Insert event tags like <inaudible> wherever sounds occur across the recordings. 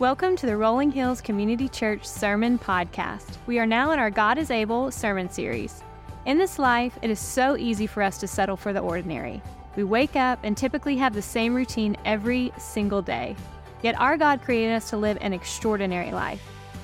Welcome to the Rolling Hills Community Church Sermon Podcast. We are now in our God is Able sermon series. In this life, it is so easy for us to settle for the ordinary. We wake up and typically have the same routine every single day. Yet our God created us to live an extraordinary life.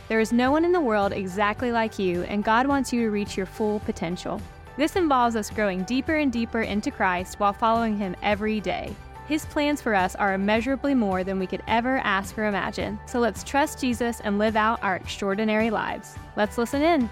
There is no one in the world exactly like you, and God wants you to reach your full potential. This involves us growing deeper and deeper into Christ while following Him every day. His plans for us are immeasurably more than we could ever ask or imagine. So let's trust Jesus and live out our extraordinary lives. Let's listen in.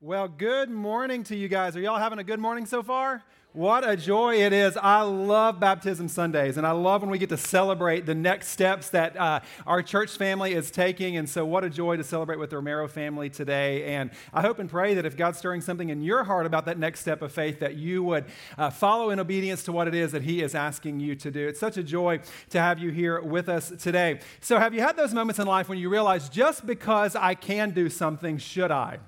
Well, good morning to you guys. Are y'all having a good morning so far? What a joy it is. I love Baptism Sundays, and I love when we get to celebrate the next steps that uh, our church family is taking. And so, what a joy to celebrate with the Romero family today. And I hope and pray that if God's stirring something in your heart about that next step of faith, that you would uh, follow in obedience to what it is that He is asking you to do. It's such a joy to have you here with us today. So, have you had those moments in life when you realize just because I can do something, should I?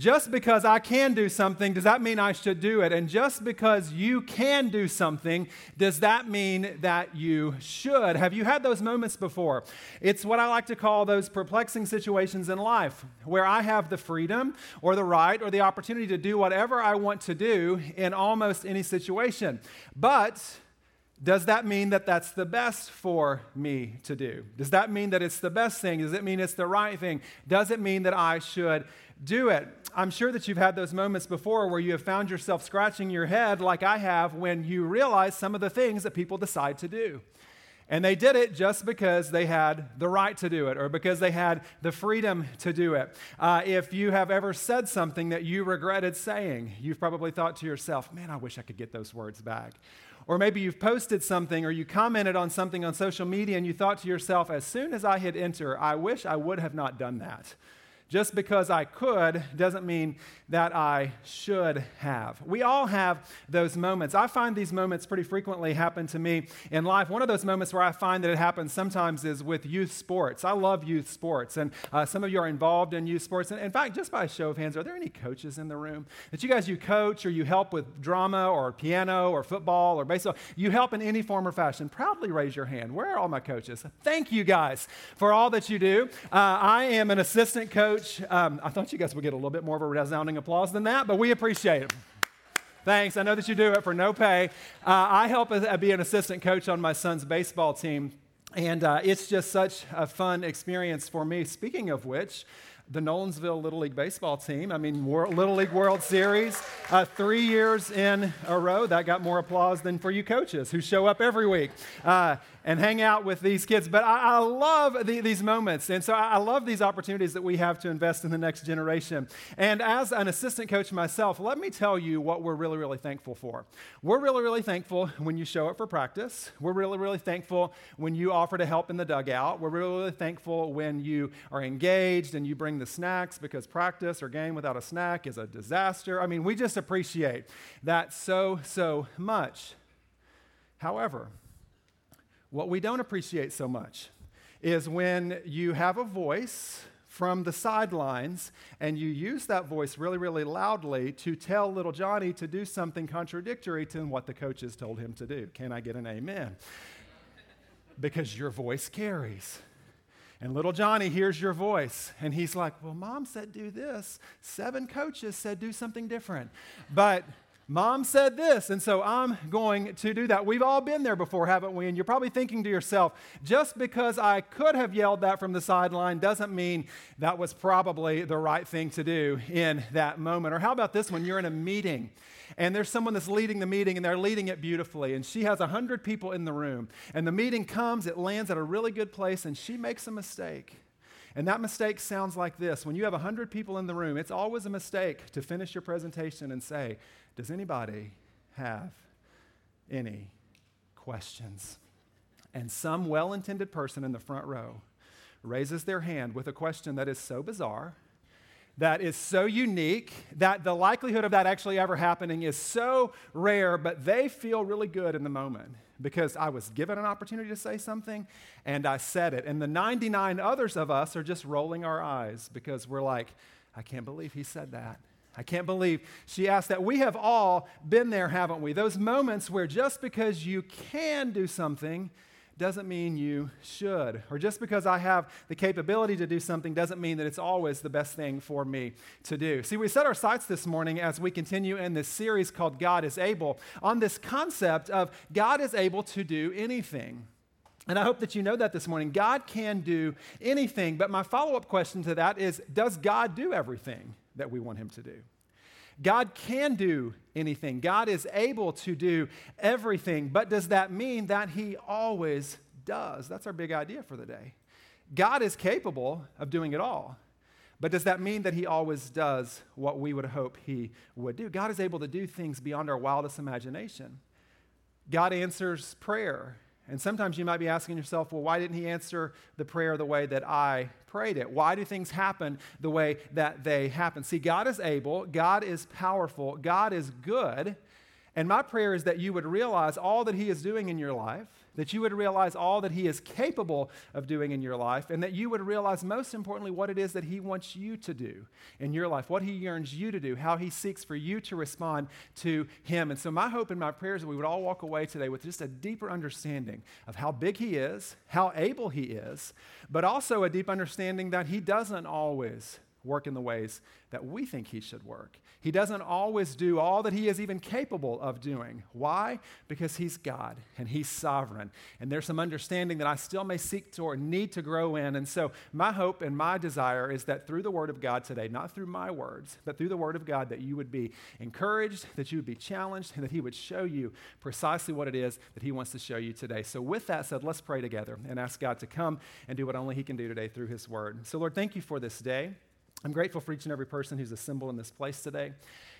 Just because I can do something, does that mean I should do it? And just because you can do something, does that mean that you should? Have you had those moments before? It's what I like to call those perplexing situations in life where I have the freedom or the right or the opportunity to do whatever I want to do in almost any situation. But does that mean that that's the best for me to do? Does that mean that it's the best thing? Does it mean it's the right thing? Does it mean that I should do it. I'm sure that you've had those moments before where you have found yourself scratching your head, like I have, when you realize some of the things that people decide to do. And they did it just because they had the right to do it or because they had the freedom to do it. Uh, if you have ever said something that you regretted saying, you've probably thought to yourself, man, I wish I could get those words back. Or maybe you've posted something or you commented on something on social media and you thought to yourself, as soon as I hit enter, I wish I would have not done that. Just because I could doesn't mean that I should have. We all have those moments. I find these moments pretty frequently happen to me in life. One of those moments where I find that it happens sometimes is with youth sports. I love youth sports, and uh, some of you are involved in youth sports. And in fact, just by a show of hands, are there any coaches in the room that you guys you coach or you help with drama or piano or football or baseball? You help in any form or fashion? Proudly raise your hand. Where are all my coaches? Thank you guys for all that you do. Uh, I am an assistant coach. Um, I thought you guys would get a little bit more of a resounding applause than that, but we appreciate it. Thanks. I know that you do it for no pay. Uh, I help as, uh, be an assistant coach on my son's baseball team, and uh, it's just such a fun experience for me. Speaking of which, the Nolensville Little League baseball team. I mean, Little League World Series, uh, three years in a row. That got more applause than for you coaches who show up every week. Uh, and hang out with these kids. But I, I love the, these moments. And so I, I love these opportunities that we have to invest in the next generation. And as an assistant coach myself, let me tell you what we're really, really thankful for. We're really, really thankful when you show up for practice. We're really, really thankful when you offer to help in the dugout. We're really, really thankful when you are engaged and you bring the snacks because practice or game without a snack is a disaster. I mean, we just appreciate that so, so much. However, what we don't appreciate so much is when you have a voice from the sidelines and you use that voice really, really loudly to tell little Johnny to do something contradictory to what the coaches told him to do. Can I get an amen? Because your voice carries. And little Johnny hears your voice, and he's like, Well, mom said do this. Seven coaches said do something different. But Mom said this, and so I'm going to do that. We've all been there before, haven't we? And you're probably thinking to yourself, just because I could have yelled that from the sideline doesn't mean that was probably the right thing to do in that moment. Or how about this one? You're in a meeting and there's someone that's leading the meeting and they're leading it beautifully and she has 100 people in the room and the meeting comes it lands at a really good place and she makes a mistake and that mistake sounds like this when you have 100 people in the room it's always a mistake to finish your presentation and say does anybody have any questions? And some well intended person in the front row raises their hand with a question that is so bizarre, that is so unique, that the likelihood of that actually ever happening is so rare, but they feel really good in the moment because I was given an opportunity to say something and I said it. And the 99 others of us are just rolling our eyes because we're like, I can't believe he said that. I can't believe she asked that. We have all been there, haven't we? Those moments where just because you can do something doesn't mean you should. Or just because I have the capability to do something doesn't mean that it's always the best thing for me to do. See, we set our sights this morning as we continue in this series called God is Able on this concept of God is able to do anything. And I hope that you know that this morning. God can do anything, but my follow up question to that is Does God do everything that we want Him to do? God can do anything. God is able to do everything. But does that mean that He always does? That's our big idea for the day. God is capable of doing it all. But does that mean that He always does what we would hope He would do? God is able to do things beyond our wildest imagination. God answers prayer. And sometimes you might be asking yourself, well, why didn't he answer the prayer the way that I prayed it? Why do things happen the way that they happen? See, God is able, God is powerful, God is good. And my prayer is that you would realize all that he is doing in your life that you would realize all that He is capable of doing in your life, and that you would realize, most importantly, what it is that He wants you to do in your life, what He yearns you to do, how He seeks for you to respond to Him. And so, my hope and my prayer is that we would all walk away today with just a deeper understanding of how big He is, how able He is, but also a deep understanding that He doesn't always work in the ways that we think he should work. He doesn't always do all that he is even capable of doing. Why? Because he's God and he's sovereign. And there's some understanding that I still may seek to or need to grow in. And so, my hope and my desire is that through the Word of God today, not through my words, but through the Word of God, that you would be encouraged, that you would be challenged, and that he would show you precisely what it is that he wants to show you today. So, with that said, let's pray together and ask God to come and do what only he can do today through his Word. So, Lord, thank you for this day. I'm grateful for each and every person who's assembled in this place today.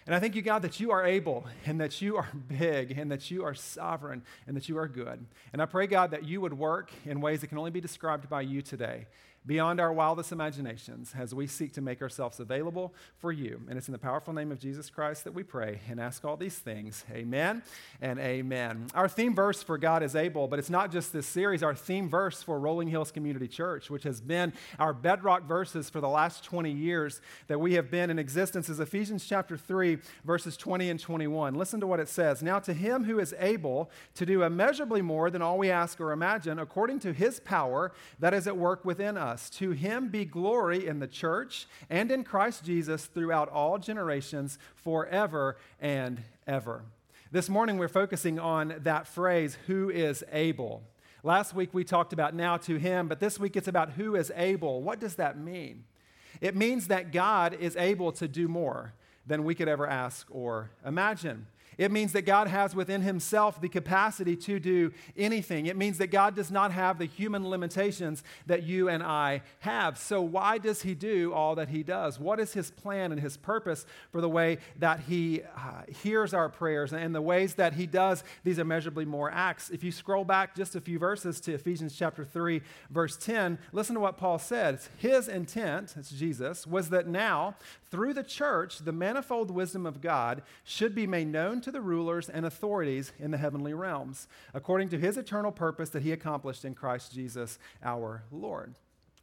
And I thank you, God, that you are able and that you are <laughs> big and that you are sovereign and that you are good. And I pray, God, that you would work in ways that can only be described by you today beyond our wildest imaginations as we seek to make ourselves available for you. And it's in the powerful name of Jesus Christ that we pray and ask all these things. Amen and amen. Our theme verse for God is able, but it's not just this series. Our theme verse for Rolling Hills Community Church, which has been our bedrock verses for the last 20 years that we have been in existence, is Ephesians chapter 3, verses 20 and 21. Listen to what it says. Now, to him who is able to do immeasurably more than all we ask or imagine, according to his power that is at work within us us. To him be glory in the church and in Christ Jesus throughout all generations, forever and ever. This morning we're focusing on that phrase, who is able. Last week we talked about now to him, but this week it's about who is able. What does that mean? It means that God is able to do more than we could ever ask or imagine. It means that God has within himself the capacity to do anything. It means that God does not have the human limitations that you and I have. So, why does he do all that he does? What is his plan and his purpose for the way that he uh, hears our prayers and the ways that he does these immeasurably more acts? If you scroll back just a few verses to Ephesians chapter 3, verse 10, listen to what Paul said. His intent, that's Jesus, was that now, through the church, the manifold wisdom of God should be made known to to the rulers and authorities in the heavenly realms, according to his eternal purpose that he accomplished in Christ Jesus our Lord.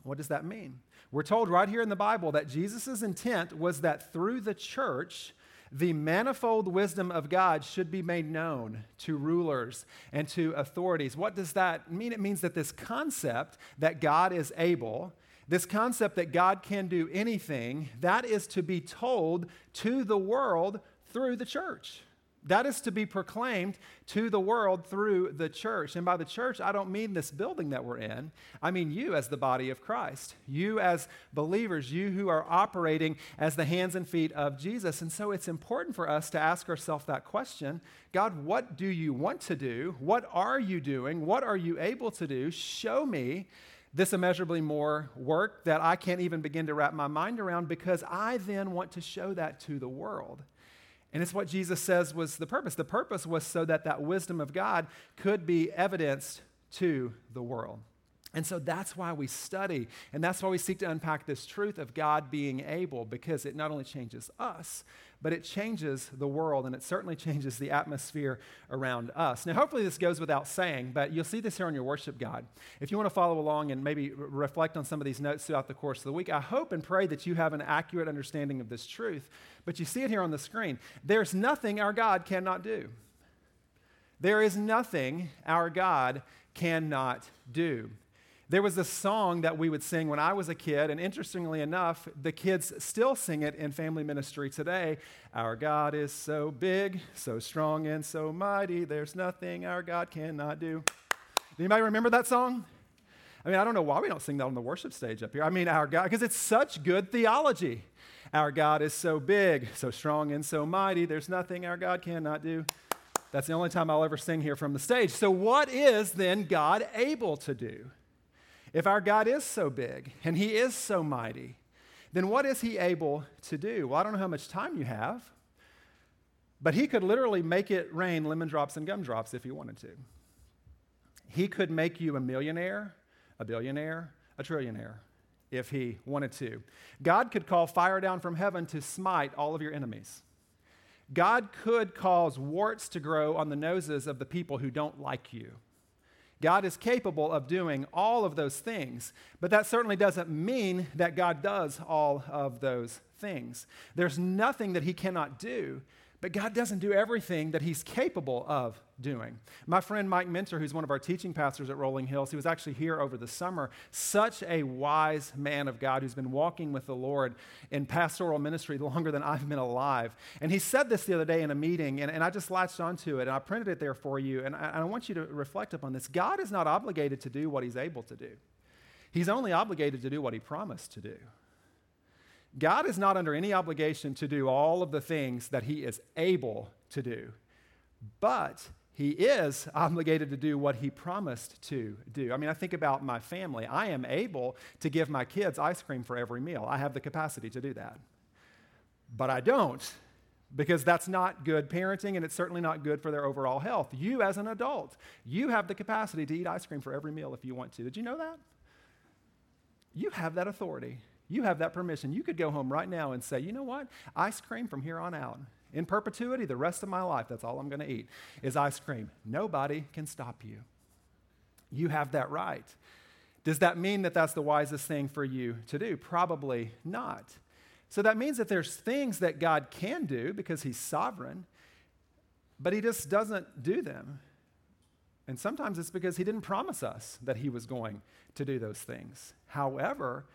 What does that mean? We're told right here in the Bible that Jesus' intent was that through the church, the manifold wisdom of God should be made known to rulers and to authorities. What does that mean? It means that this concept that God is able, this concept that God can do anything, that is to be told to the world through the church. That is to be proclaimed to the world through the church. And by the church, I don't mean this building that we're in. I mean you as the body of Christ, you as believers, you who are operating as the hands and feet of Jesus. And so it's important for us to ask ourselves that question God, what do you want to do? What are you doing? What are you able to do? Show me this immeasurably more work that I can't even begin to wrap my mind around because I then want to show that to the world. And it's what Jesus says was the purpose. The purpose was so that that wisdom of God could be evidenced to the world. And so that's why we study, and that's why we seek to unpack this truth of God being able, because it not only changes us, but it changes the world, and it certainly changes the atmosphere around us. Now, hopefully, this goes without saying, but you'll see this here on your worship guide. If you want to follow along and maybe reflect on some of these notes throughout the course of the week, I hope and pray that you have an accurate understanding of this truth. But you see it here on the screen. There's nothing our God cannot do. There is nothing our God cannot do. There was a song that we would sing when I was a kid, and interestingly enough, the kids still sing it in family ministry today. Our God is so big, so strong, and so mighty, there's nothing our God cannot do. Anybody remember that song? I mean, I don't know why we don't sing that on the worship stage up here. I mean, our God, because it's such good theology. Our God is so big, so strong, and so mighty, there's nothing our God cannot do. That's the only time I'll ever sing here from the stage. So, what is then God able to do? If our God is so big and he is so mighty, then what is he able to do? Well, I don't know how much time you have, but he could literally make it rain lemon drops and gumdrops if he wanted to. He could make you a millionaire, a billionaire, a trillionaire if he wanted to. God could call fire down from heaven to smite all of your enemies. God could cause warts to grow on the noses of the people who don't like you. God is capable of doing all of those things, but that certainly doesn't mean that God does all of those things. There's nothing that He cannot do, but God doesn't do everything that He's capable of doing. My friend Mike Minter, who's one of our teaching pastors at Rolling Hills, he was actually here over the summer, such a wise man of God who's been walking with the Lord in pastoral ministry <laughs> longer than I've been alive. And he said this the other day in a meeting, and, and I just latched onto it, and I printed it there for you, and I, I want you to reflect upon this. God is not obligated to do what He's able to do, He's only obligated to do what He promised to do. God is not under any obligation to do all of the things that he is able to do, but he is <laughs> obligated to do what he promised to do. I mean, I think about my family. I am able to give my kids ice cream for every meal, I have the capacity to do that. But I don't because that's not good parenting and it's certainly not good for their overall health. You, as an adult, you have the capacity to eat ice cream for every meal if you want to. Did you know that? You have that authority. You have that permission. You could go home right now and say, you know what? Ice cream from here on out. In perpetuity, the rest of my life, that's all I'm going to eat is ice cream. Nobody can stop you. You have that right. Does that mean that that's the wisest thing for you to do? Probably not. So that means that there's things that God can do because He's sovereign, but He just doesn't do them. And sometimes it's because He didn't promise us that He was going to do those things. However,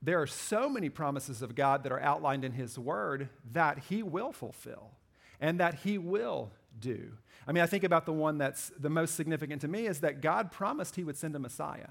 there are so many promises of God that are outlined in His Word that He will fulfill and that He will do. I mean, I think about the one that's the most significant to me is that God promised He would send a Messiah.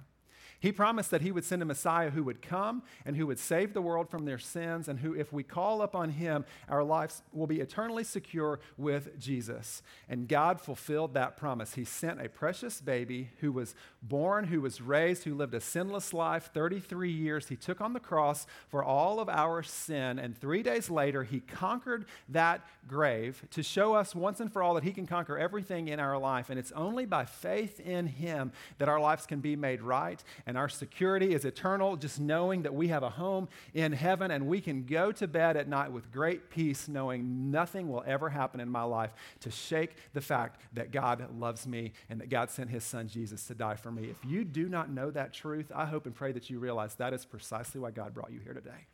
He promised that he would send a Messiah who would come and who would save the world from their sins, and who, if we call upon him, our lives will be eternally secure with Jesus. And God fulfilled that promise. He sent a precious baby who was born, who was raised, who lived a sinless life 33 years. He took on the cross for all of our sin, and three days later, he conquered that grave to show us once and for all that he can conquer everything in our life. And it's only by faith in him that our lives can be made right and our security is eternal, just knowing that we have a home in heaven and we can go to bed at night with great peace, knowing nothing will ever happen in my life to shake the fact that God loves me and that God sent his son Jesus to die for me. If you do not know that truth, I hope and pray that you realize that is precisely why God brought you here today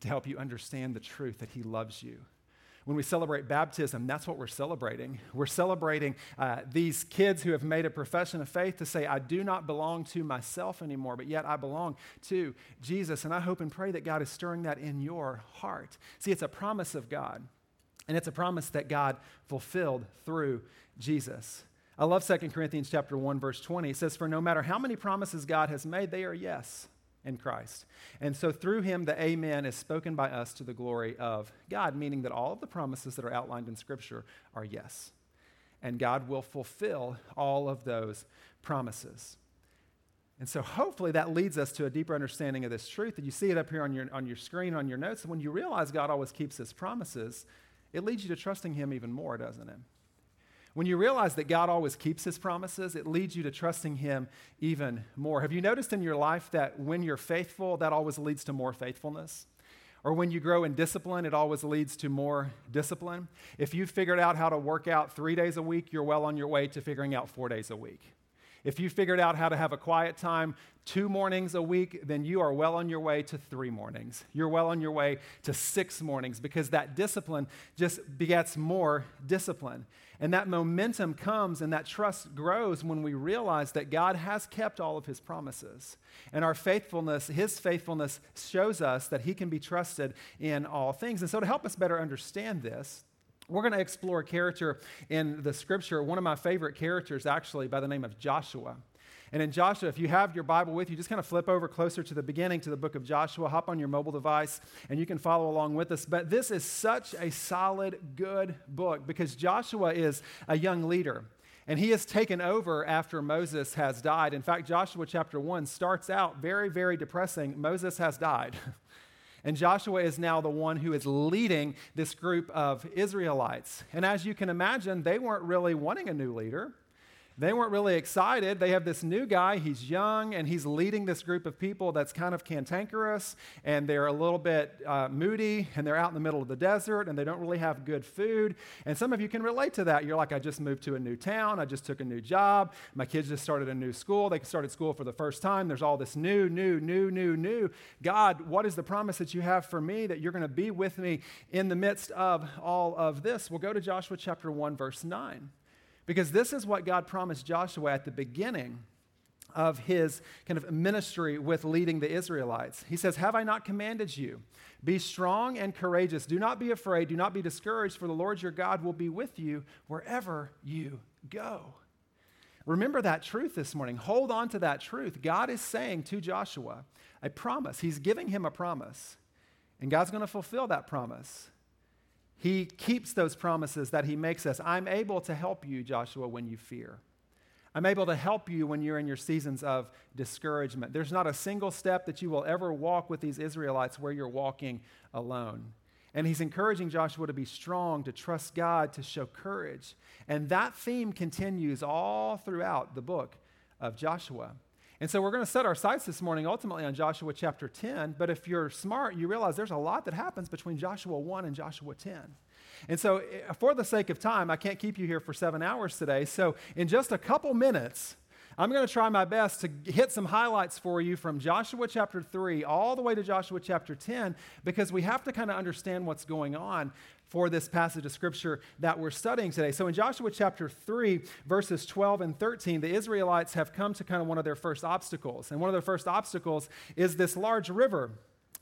to help you understand the truth that he loves you when we celebrate baptism, that's what we're celebrating. We're celebrating uh, these kids who have made a profession of faith to say, I do not belong to myself anymore, but yet I belong to Jesus. And I hope and pray that God is stirring that in your heart. See, it's a promise of God, and it's a promise that God fulfilled through Jesus. I love 2 Corinthians chapter 1 verse 20. It says for no matter how many promises God has made, they are yes in Christ. And so through him, the Amen is spoken by us to the glory of God, meaning that all of the promises that are outlined in Scripture are yes. And God will fulfill all of those promises. And so hopefully that leads us to a deeper understanding of this truth. And you see it up here on your, on your screen, on your notes. And when you realize God always keeps his promises, it leads you to trusting him even more, doesn't it? When you realize that God always keeps his promises, it leads you to trusting him even more. Have you noticed in your life that when you're faithful, that always leads to more faithfulness? Or when you grow in discipline, it always leads to more discipline. If you've figured out how to work out three days a week, you're well on your way to figuring out four days a week. If you figured out how to have a quiet time two mornings a week, then you are well on your way to three mornings. You're well on your way to six mornings because that discipline just begets more discipline. And that momentum comes and that trust grows when we realize that God has kept all of his promises. And our faithfulness, his faithfulness, shows us that he can be trusted in all things. And so, to help us better understand this, we're going to explore a character in the scripture, one of my favorite characters, actually, by the name of Joshua. And in Joshua, if you have your Bible with you, just kind of flip over closer to the beginning to the book of Joshua, hop on your mobile device, and you can follow along with us. But this is such a solid, good book because Joshua is a young leader. And he has taken over after Moses has died. In fact, Joshua chapter 1 starts out very, very depressing. Moses has died. <laughs> And Joshua is now the one who is leading this group of Israelites. And as you can imagine, they weren't really wanting a new leader. They weren't really excited. They have this new guy. He's young and he's leading this group of people that's kind of cantankerous and they're a little bit uh, moody and they're out in the middle of the desert and they don't really have good food. And some of you can relate to that. You're like, I just moved to a new town. I just took a new job. My kids just started a new school. They started school for the first time. There's all this new, new, new, new, new. God, what is the promise that you have for me that you're going to be with me in the midst of all of this? We'll go to Joshua chapter 1, verse 9. Because this is what God promised Joshua at the beginning of his kind of ministry with leading the Israelites. He says, Have I not commanded you? Be strong and courageous. Do not be afraid. Do not be discouraged, for the Lord your God will be with you wherever you go. Remember that truth this morning. Hold on to that truth. God is saying to Joshua a promise. He's giving him a promise, and God's going to fulfill that promise. He keeps those promises that he makes us. I'm able to help you, Joshua, when you fear. I'm able to help you when you're in your seasons of discouragement. There's not a single step that you will ever walk with these Israelites where you're walking alone. And he's encouraging Joshua to be strong, to trust God, to show courage. And that theme continues all throughout the book of Joshua. And so we're going to set our sights this morning ultimately on Joshua chapter 10. But if you're smart, you realize there's a lot that happens between Joshua 1 and Joshua 10. And so, eh, for the sake of time, I can't keep you here for seven hours today. So, in just a couple minutes, I'm going to try my best to hit some highlights for you from Joshua chapter 3 all the way to Joshua chapter 10 because we have to kind of understand what's going on for this passage of scripture that we're studying today. So in Joshua chapter 3, verses 12 and 13, the Israelites have come to kind of one of their first obstacles. And one of their first obstacles is this large river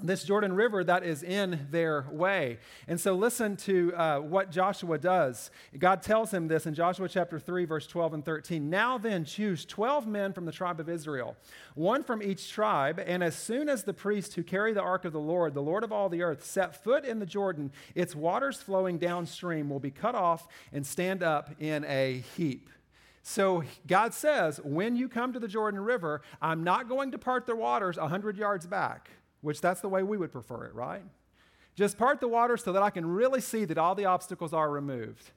this Jordan River that is in their way. And so listen to uh, what Joshua does. God tells him this in Joshua chapter 3, verse 12 and 13. Now then, choose 12 men from the tribe of Israel, one from each tribe, and as soon as the priests who carry the ark of the Lord, the Lord of all the earth, set foot in the Jordan, its waters flowing downstream will be cut off and stand up in a heap. So God says, when you come to the Jordan River, I'm not going to part the waters 100 yards back which that's the way we would prefer it, right? Just part the water so that I can really see that all the obstacles are removed.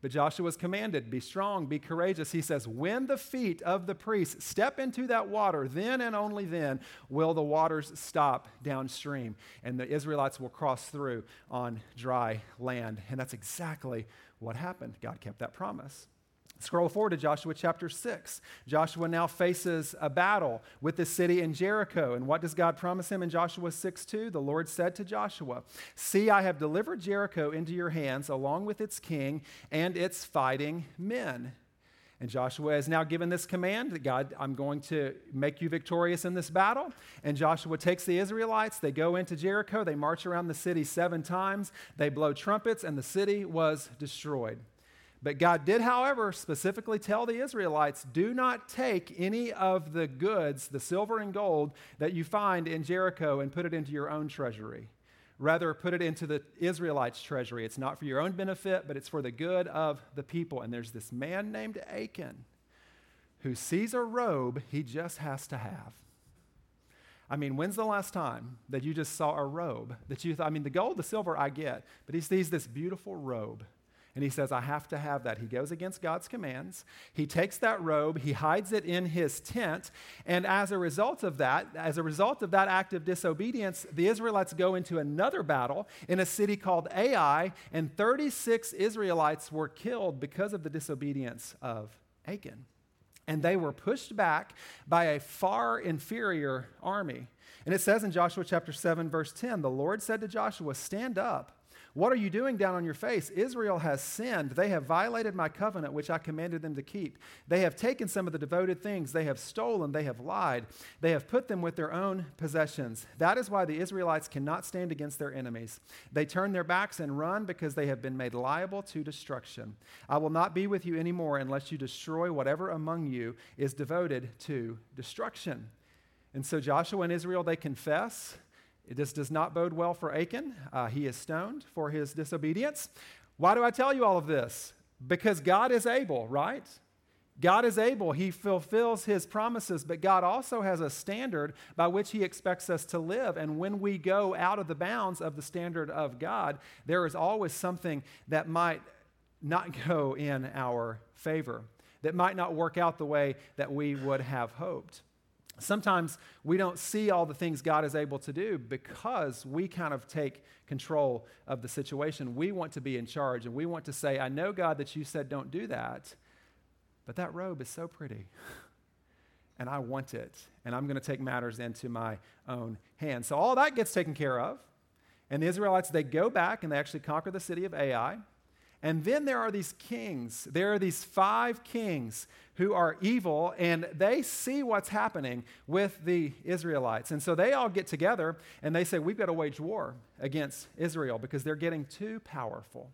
But Joshua was commanded, be strong, be courageous. He says, when the feet of the priests step into that water, then and only then will the waters stop downstream, and the Israelites will cross through on dry land. And that's exactly what happened. God kept that promise. Scroll forward to Joshua chapter 6. Joshua now faces a battle with the city in Jericho. And what does God promise him in Joshua 6 2? The Lord said to Joshua, See, I have delivered Jericho into your hands, along with its king and its fighting men. And Joshua has now given this command that God, I'm going to make you victorious in this battle. And Joshua takes the Israelites, they go into Jericho, they march around the city seven times, they blow trumpets, and the city was destroyed. But God did, however, specifically tell the Israelites do not take any of the goods, the silver and gold, that you find in Jericho and put it into your own treasury. Rather, put it into the Israelites' treasury. It's not for your own benefit, but it's for the good of the people. And there's this man named Achan who sees a robe he just has to have. I mean, when's the last time that you just saw a robe that you thought, I mean, the gold, the silver, I get, but he sees this beautiful robe and he says, I have to have that. He goes against God's commands. He takes that robe, he hides it in his tent. And as a result of that, as a result of that act of disobedience, the Israelites go into another battle in a city called Ai, and 36 Israelites were killed because of the disobedience of Achan. and they were pushed back by a far inferior army. And it says in Joshua chapter 7, verse 10 the Lord said to Joshua, Stand up. What are you doing down on your face? Israel has sinned. They have violated my covenant, which I commanded them to keep. They have taken some of the devoted things. They have stolen. They have lied. They have put them with their own possessions. That is why the Israelites cannot stand against their enemies. They turn their backs and run because they have been made liable to destruction. I will not be with you anymore unless you destroy whatever among you is devoted to destruction. And so Joshua and Israel, they confess this does not bode well for Achan. Uh, he is stoned for his disobedience. Why do I tell you all of this? Because God is able, right? God is able. He fulfills his promises, but God also has a standard by which he expects us to live. And when we go out of the bounds of the standard of God, there is always something that might not <laughs> go in our favor, that might not work out the way that we would have hoped. Sometimes we don't see all the things God is able to do because we kind of take control of the situation. We want to be in charge and we want to say, I know, God, that you said don't do that, but that robe is so pretty <laughs> and I want it and I'm going to take matters into my own hands. So all that gets taken care of. And the Israelites, they go back and they actually conquer the city of Ai. And then there are these kings. There are these five kings who are evil, and they see what's happening with the Israelites. And so they all get together and they say, We've got to wage war against Israel because they're getting too powerful.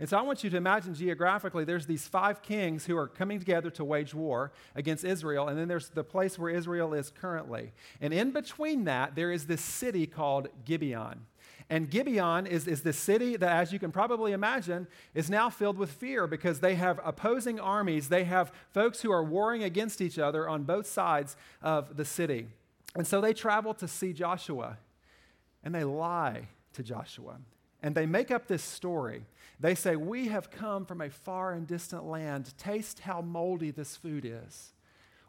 And so I want you to imagine geographically, there's these five kings who are coming together to wage war against Israel, and then there's the place where Israel is currently. And in between that, there is this city called Gibeon. And Gibeon is, is the city that, as you can probably imagine, is now filled with fear because they have opposing armies. They have folks who are warring against each other on both sides of the city. And so they travel to see Joshua and they lie to Joshua. And they make up this story. They say, We have come from a far and distant land. Taste how moldy this food is.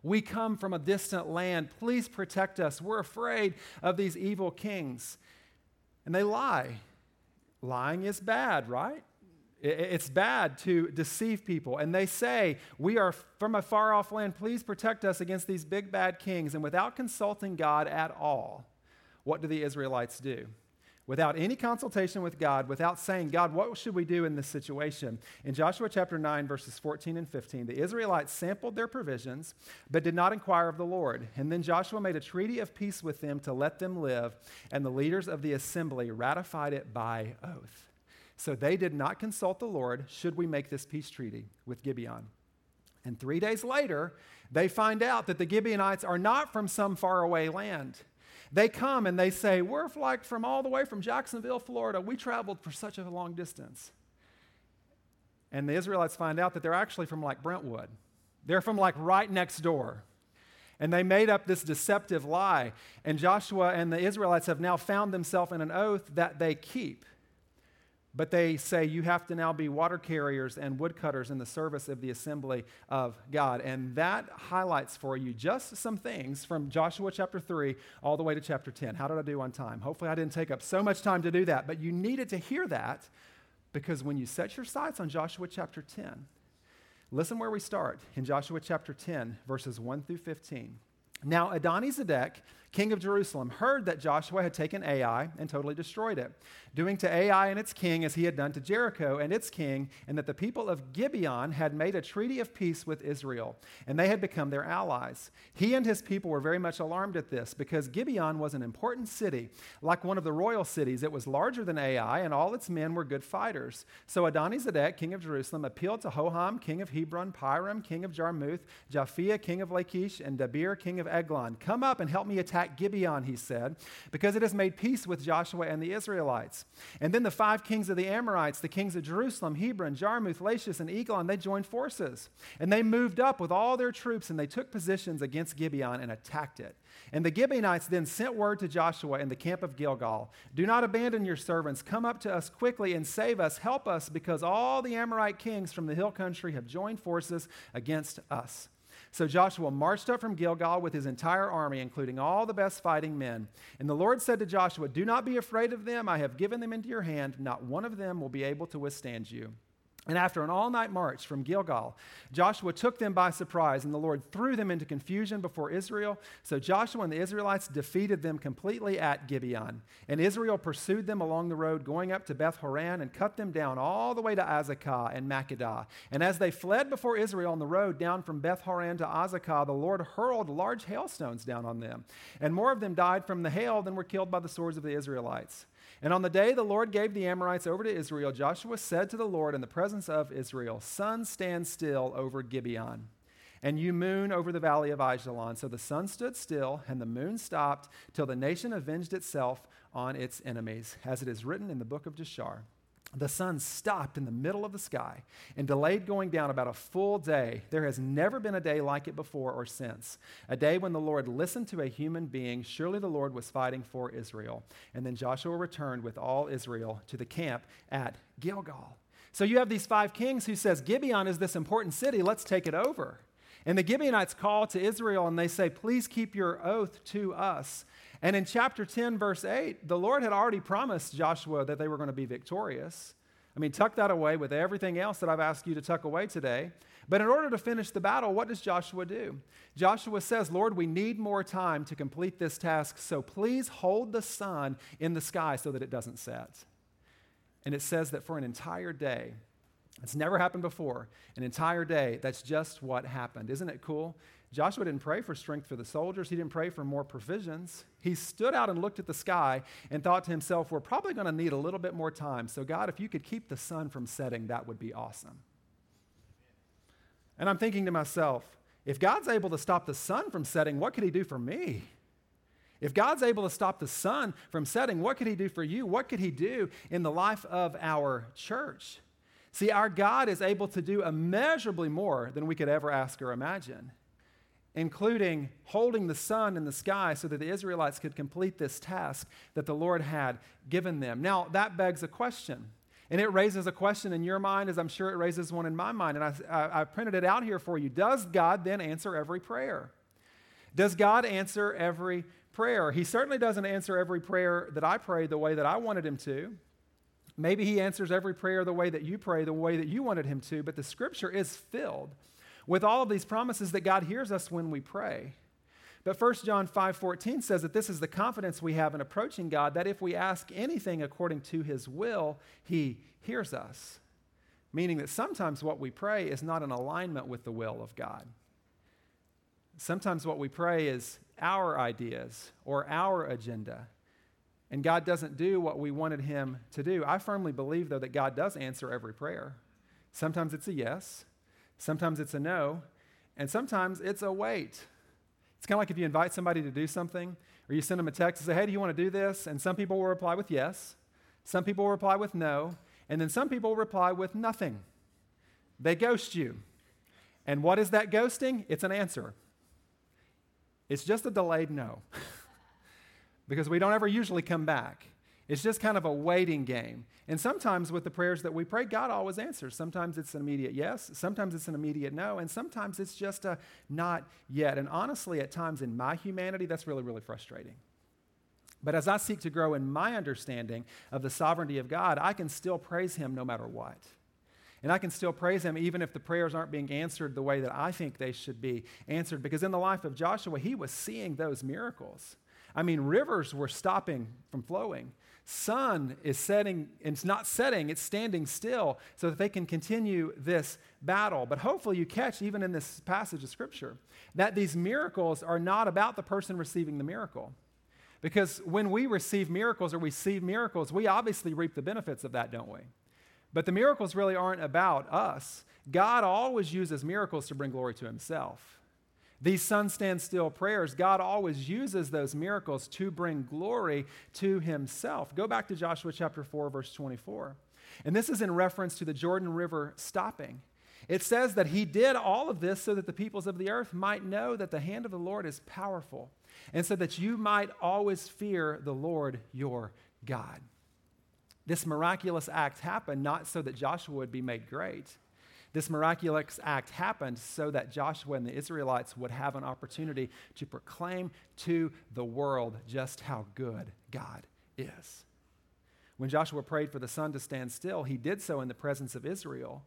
We come from a distant land. Please protect us. We're afraid of these evil kings and they lie. Lying is bad, right? It's bad to deceive people. And they say, We are from a far off land. Please protect us against these big bad kings. And without consulting God at all, what do the Israelites do? Without any consultation with God, without saying, God, what should we do in this situation? In Joshua chapter 9, verses 14 and 15, the Israelites sampled their provisions, but did not inquire of the Lord. And then Joshua made a treaty of peace with them to let them live, and the leaders of the assembly ratified it by oath. So they did not consult the Lord, should we make this peace treaty with Gibeon? And three days later, they find out that the Gibeonites are not from some faraway land. They come and they say, We're like from all the way from Jacksonville, Florida. We traveled for such a long distance. And the Israelites find out that they're actually from like Brentwood. They're from like right next door. And they made up this deceptive lie. And Joshua and the Israelites have now found themselves in an oath that they keep. But they say you have to now be water carriers and woodcutters in the service of the assembly of God. And that highlights for you just some things from Joshua chapter 3 all the way to chapter 10. How did I do on time? Hopefully, I didn't take up so much time to do that, but you needed to hear that because when you set your sights on Joshua chapter 10, listen where we start in Joshua chapter 10, verses 1 through 15. Now, Adonizedek king of Jerusalem, heard that Joshua had taken Ai and totally destroyed it, doing to Ai and its king as he had done to Jericho and its king, and that the people of Gibeon had made a treaty of peace with Israel, and they had become their allies. He and his people were very much alarmed at this, because Gibeon was an important city, like one of the royal cities. It was larger than Ai, and all its men were good fighters. So Adonizedek, king of Jerusalem, appealed to Hoham, king of Hebron, Piram, king of Jarmuth, Japhia, king of Lachish, and Debir, king of Eglon. Come up and help me attack attack Gibeon, he said, because it has made peace with Joshua and the Israelites. And then the five kings of the Amorites, the kings of Jerusalem, Hebron, Jarmuth, Lachish, and Eglon, they joined forces. And they moved up with all their troops and they took positions against Gibeon and attacked it. And the Gibeonites then sent word to Joshua in the camp of Gilgal Do not abandon your servants. Come up to us quickly and save us. Help us, because all the Amorite kings from the hill country have joined forces against us. So Joshua marched up from Gilgal with his entire army, including all the best fighting men. And the Lord said to Joshua, Do not be afraid of them. I have given them into your hand. Not one of them will be able to withstand you. And after an all night march from Gilgal, Joshua took them by surprise, and the Lord threw them into confusion before Israel. So Joshua and the Israelites defeated them completely at Gibeon. And Israel pursued them along the road, going up to Beth Horon, and cut them down all the way to Azekah and Makkedah. And as they fled before Israel on the road down from Beth Horon to Azekah, the Lord hurled large hailstones down on them. And more of them died from the hail than were killed by the swords of the Israelites. And on the day the Lord gave the Amorites over to Israel, Joshua said to the Lord in the presence of Israel, Sun, stand still over Gibeon, and you moon over the valley of Ajalon. So the sun stood still, and the moon stopped, till the nation avenged itself on its enemies, as it is written in the book of Jashar the sun stopped in the middle of the sky and delayed going down about a full day. There has never been a day like it before or since. A day when the Lord listened to a human being. Surely the Lord was fighting for Israel. And then Joshua returned with all Israel to the camp at Gilgal. So you have these five kings who says Gibeon is this important city. Let's take it over. And the Gibeonites call to Israel and they say, Please keep your oath to us. And in chapter 10, verse 8, the Lord had already promised Joshua that they were going to be victorious. I mean, tuck that away with everything else that I've asked you to tuck away today. But in order to finish the battle, what does Joshua do? Joshua says, Lord, we need more time to complete this task, so please hold the sun in the sky so that it doesn't set. And it says that for an entire day, it's never happened before, an entire day, that's just what happened. Isn't it cool? Joshua didn't pray for strength for the soldiers. He didn't pray for more provisions. He stood out and looked at the sky and thought to himself, We're probably going to need a little bit more time. So, God, if you could keep the sun from setting, that would be awesome. And I'm thinking to myself, if God's able to stop the sun from setting, what could He do for me? If God's able to stop the sun from setting, what could He do for you? What could He do in the life of our church? See, our God is able to do immeasurably more than we could ever ask or imagine including holding the sun in the sky so that the Israelites could complete this task that the Lord had given them. Now, that begs a question. And it raises a question in your mind, as I'm sure it raises one in my mind. And I, I, I printed it out here for you. Does God then answer every prayer? Does God answer every prayer? He certainly doesn't answer every prayer that I pray the way that I wanted him to. Maybe he answers every prayer the way that you pray, the way that you wanted him to, but the scripture is filled with all of these promises that God hears us when we pray. But 1 John 5:14 says that this is the confidence we have in approaching God that if we ask anything according to his will, he hears us. Meaning that sometimes what we pray is not in alignment with the will of God. Sometimes what we pray is our ideas or our agenda. And God doesn't do what we wanted him to do. I firmly believe, though, that God does answer every prayer. Sometimes it's a yes, Sometimes it's a no, and sometimes it's a wait. It's kind of like if you invite somebody to do something, or you send them a text and say, Hey, do you want to do this? And some people will reply with yes, some people will reply with no, and then some people will reply with nothing. They ghost you. And what is that ghosting? It's an answer. It's just a delayed no. <laughs> because we don't ever usually come back. It's just kind of a waiting game. And sometimes with the prayers that we pray, God always answers. Sometimes it's an immediate yes, sometimes it's an immediate no, and sometimes it's just a not yet. And honestly, at times in my humanity, that's really, really frustrating. But as I seek to grow in my understanding of the sovereignty of God, I can still praise Him no matter what. And I can still praise him even if the prayers aren't being answered the way that I think they should be answered. Because in the life of Joshua, he was seeing those miracles. I mean, rivers were stopping from flowing sun is setting, it's not setting, it's standing still so that they can continue this battle. But hopefully, you catch, even in this passage of Scripture, that these miracles are not about the person receiving the miracle. Because when we receive miracles or receive miracles, we obviously reap the benefits of that, don't we? But the miracles really aren't about us. God always uses miracles to bring glory to himself. These sun stand still prayers, God always uses those miracles to bring glory to himself. Go back to Joshua chapter 4, verse 24. And this is in reference to the Jordan River stopping. It says that he did all of this so that the peoples of the earth might know that the hand of the Lord is powerful, and so that you might always fear the Lord your God. This miraculous act happened not so that Joshua would be made great, this miraculous act happened so that Joshua and the Israelites would have an opportunity to proclaim to the world just how good God is. When Joshua prayed for the sun to stand still, he did so in the presence of Israel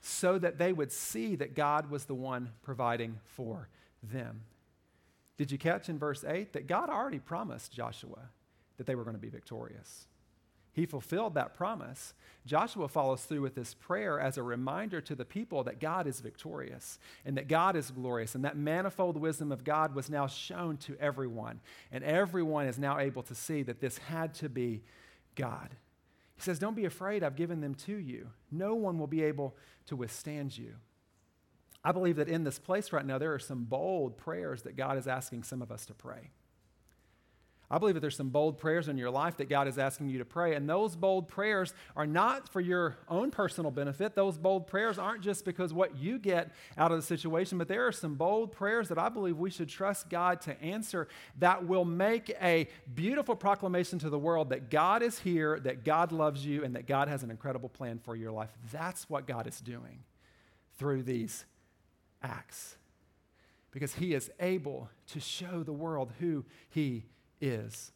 so that they would see that God was the one providing for them. Did you catch in verse 8 that God already promised Joshua that they were going to be victorious? He fulfilled that promise. Joshua follows through with this prayer as a reminder to the people that God is victorious and that God is glorious, and that manifold wisdom of God was now shown to everyone. And everyone is now able to see that this had to be God. He says, Don't be afraid, I've given them to you. No one will be able to withstand you. I believe that in this place right now, there are some bold prayers that God is asking some of us to pray. I believe that there's some bold prayers in your life that God is asking you to pray. And those bold prayers are not for your own personal benefit. Those bold prayers aren't just because what you get out of the situation, but there are some bold prayers that I believe we should trust God to answer that will make a beautiful proclamation to the world that God is here, that God loves you, and that God has an incredible plan for your life. That's what God is doing through these acts. Because he is able to show the world who he is.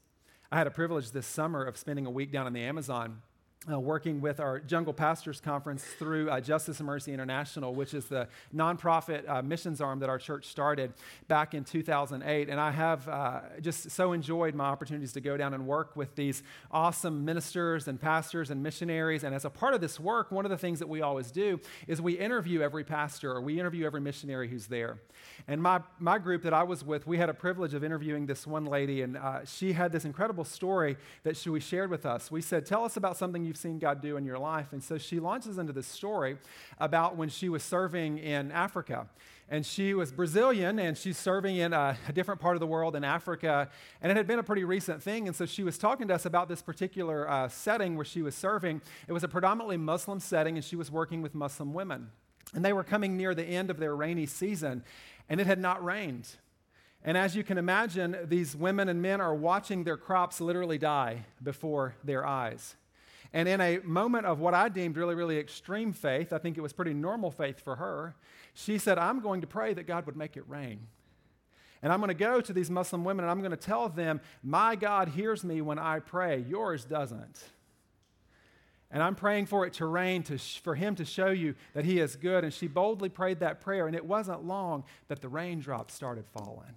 I had a privilege this summer of spending a week down in the Amazon uh, working with our Jungle Pastors Conference through uh, Justice and Mercy International, which is the nonprofit uh, missions arm that our church started back in 2008. And I have uh, just so enjoyed my opportunities to go down and work with these awesome ministers and pastors and missionaries. And as a part of this work, one of the things that we always do is we interview every pastor or we interview every missionary who's there. And my, my group that I was with, we had a privilege of interviewing this one lady, and uh, she had this incredible story that she, we shared with us. We said, Tell us about something you've seen God do in your life. And so she launches into this story about when she was serving in Africa. And she was Brazilian and she's serving in a, a, different part of the world in Africa. And it had been a pretty recent thing. And so she was talking to us about this particular uh, setting where she was serving. It was a predominantly Muslim setting and she was working with Muslim women. And they were coming near the end of their rainy season and it had not rained. And as you can imagine, these women and men are watching their crops literally die before their eyes. And in a moment of what I deemed really, really extreme faith, I think it was pretty normal faith for her, she said, I'm going to pray that God would make it rain. And I'm going to go to these Muslim women and I'm going to tell them, My God hears me when I pray, yours doesn't. And I'm praying for it to rain, to sh- for him to show you that he is good. And she boldly prayed that prayer, and it wasn't long that the raindrops started falling.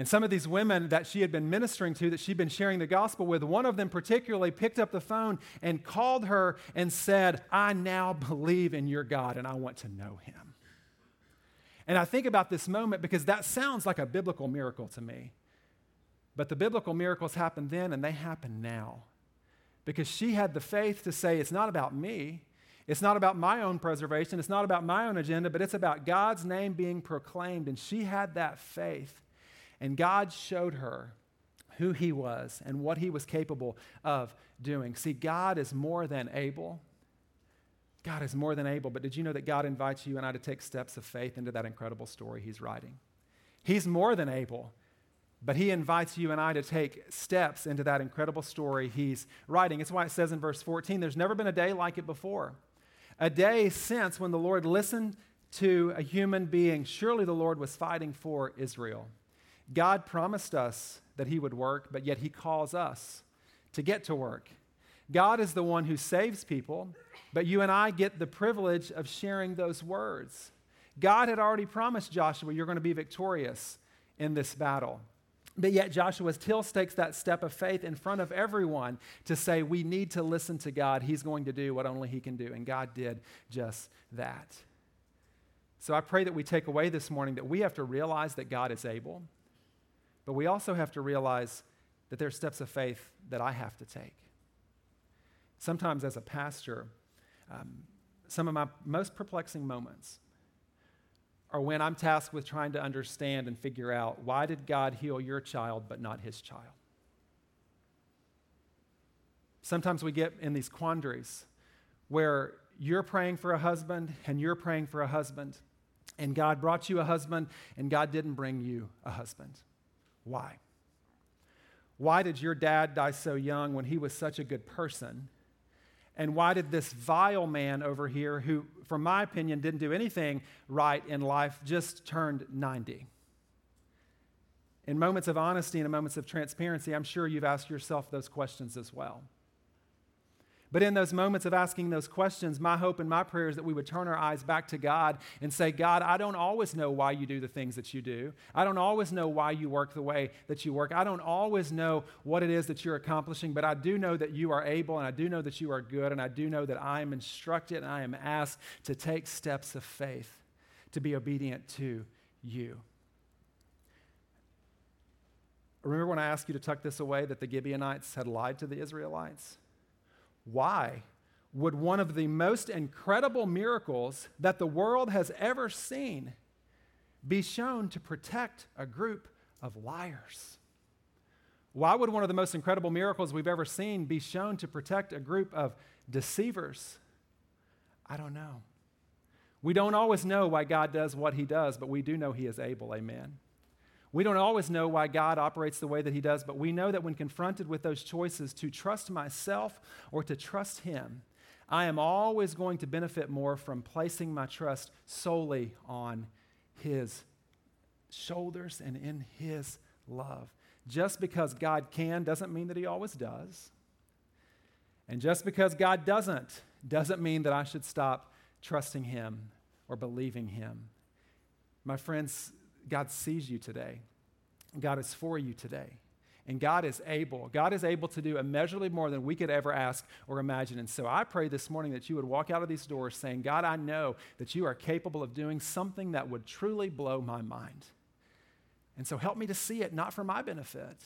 And some of these women that she had been ministering to, that she'd been sharing the gospel with, one of them particularly picked up the phone and called her and said, I now believe in your God and I want to know him. And I think about this moment because that sounds like a biblical miracle to me. But the biblical miracles happen then and they happen now because she had the faith to say, It's not about me. It's not about my own preservation. It's not about my own agenda, but it's about God's name being proclaimed. And she had that faith. And God showed her who He was and what He was capable of doing. See, God is more than able. God is more than able. But did you know that God invites you and I to take steps of faith into that incredible story He's writing? He's more than able. But he invites you and I to take steps into that incredible story he's writing. It's why it says in verse 14 there's never been a day like it before. A day since when the Lord listened to a human being, surely the Lord was fighting for Israel. God promised us that he would work, but yet he calls us to get to work. God is the one who saves people, but you and I get the privilege of sharing those words. God had already promised Joshua, you're going to be victorious in this battle. But yet, Joshua still takes that step of faith in front of everyone to say, we need to listen to God. He's going to do what only He can do. And God did just that. So I pray that we take away this morning that we have to realize that God is able, but we also have to realize that there are steps of faith that I have to take. Sometimes, as a pastor, um, some of my most perplexing moments are when I'm tasked with trying to understand and figure out why did God heal your child but not his child? Sometimes we get in these quandaries where you're praying for a husband and you're praying for a husband, and God brought you a husband and God didn't bring you a husband. Why? Why did your dad die so young when he was such a good person? And why did this vile man over here, who, from my opinion, didn't do anything right in life, just turned 90? In moments of honesty and in moments of transparency, I'm sure you've asked yourself those questions as well. But in those moments of asking those questions, my hope and my prayer is that we would turn our eyes back to God and say, God, I don't always know why you do the things that you do. I don't always know why you work the way that you work. I don't always know what it is that you're accomplishing, but I do know that you are able and I do know that you are good and I do know that I am instructed and I am asked to take steps of faith to be obedient to you. Remember when I asked you to tuck this away that the Gibeonites had lied to the Israelites? Why would one of the most incredible miracles that the world has ever seen be shown to protect a group of liars? Why would one of the most incredible miracles we've ever seen be shown to protect a group of deceivers? I don't know. We don't always know why God does what he does, but we do know he is able. Amen. We don't always know why God operates the way that He does, but we know that when confronted with those choices to trust myself or to trust Him, I am always going to benefit more from placing my trust solely on His shoulders and in His love. Just because God can doesn't mean that He always does. And just because God doesn't doesn't mean that I should stop trusting Him or believing Him. My friends, God sees you today. God is for you today. And God is able. God is able to do immeasurably more than we could ever ask or imagine. And so I pray this morning that you would walk out of these doors saying, God, I know that you are capable of doing something that would truly blow my mind. And so help me to see it, not for my benefit,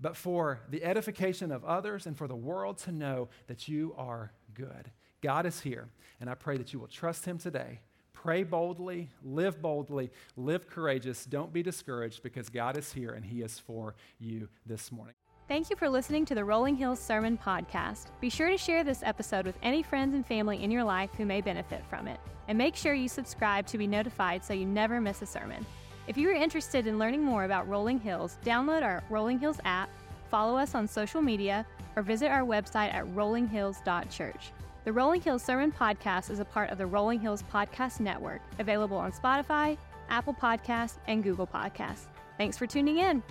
but for the edification of others and for the world to know that you are good. God is here, and I pray that you will trust him today Pray boldly, live boldly, live courageous. Don't be discouraged because God is here and He is for you this morning. Thank you for listening to the Rolling Hills Sermon Podcast. Be sure to share this episode with any friends and family in your life who may benefit from it. And make sure you subscribe to be notified so you never miss a sermon. If you are interested in learning more about Rolling Hills, download our Rolling Hills app, follow us on social media, or visit our website at rollinghills.church. The Rolling Hills Sermon Podcast is a part of the Rolling Hills Podcast Network, available on Spotify, Apple Podcasts, and Google Podcasts. Thanks for tuning in.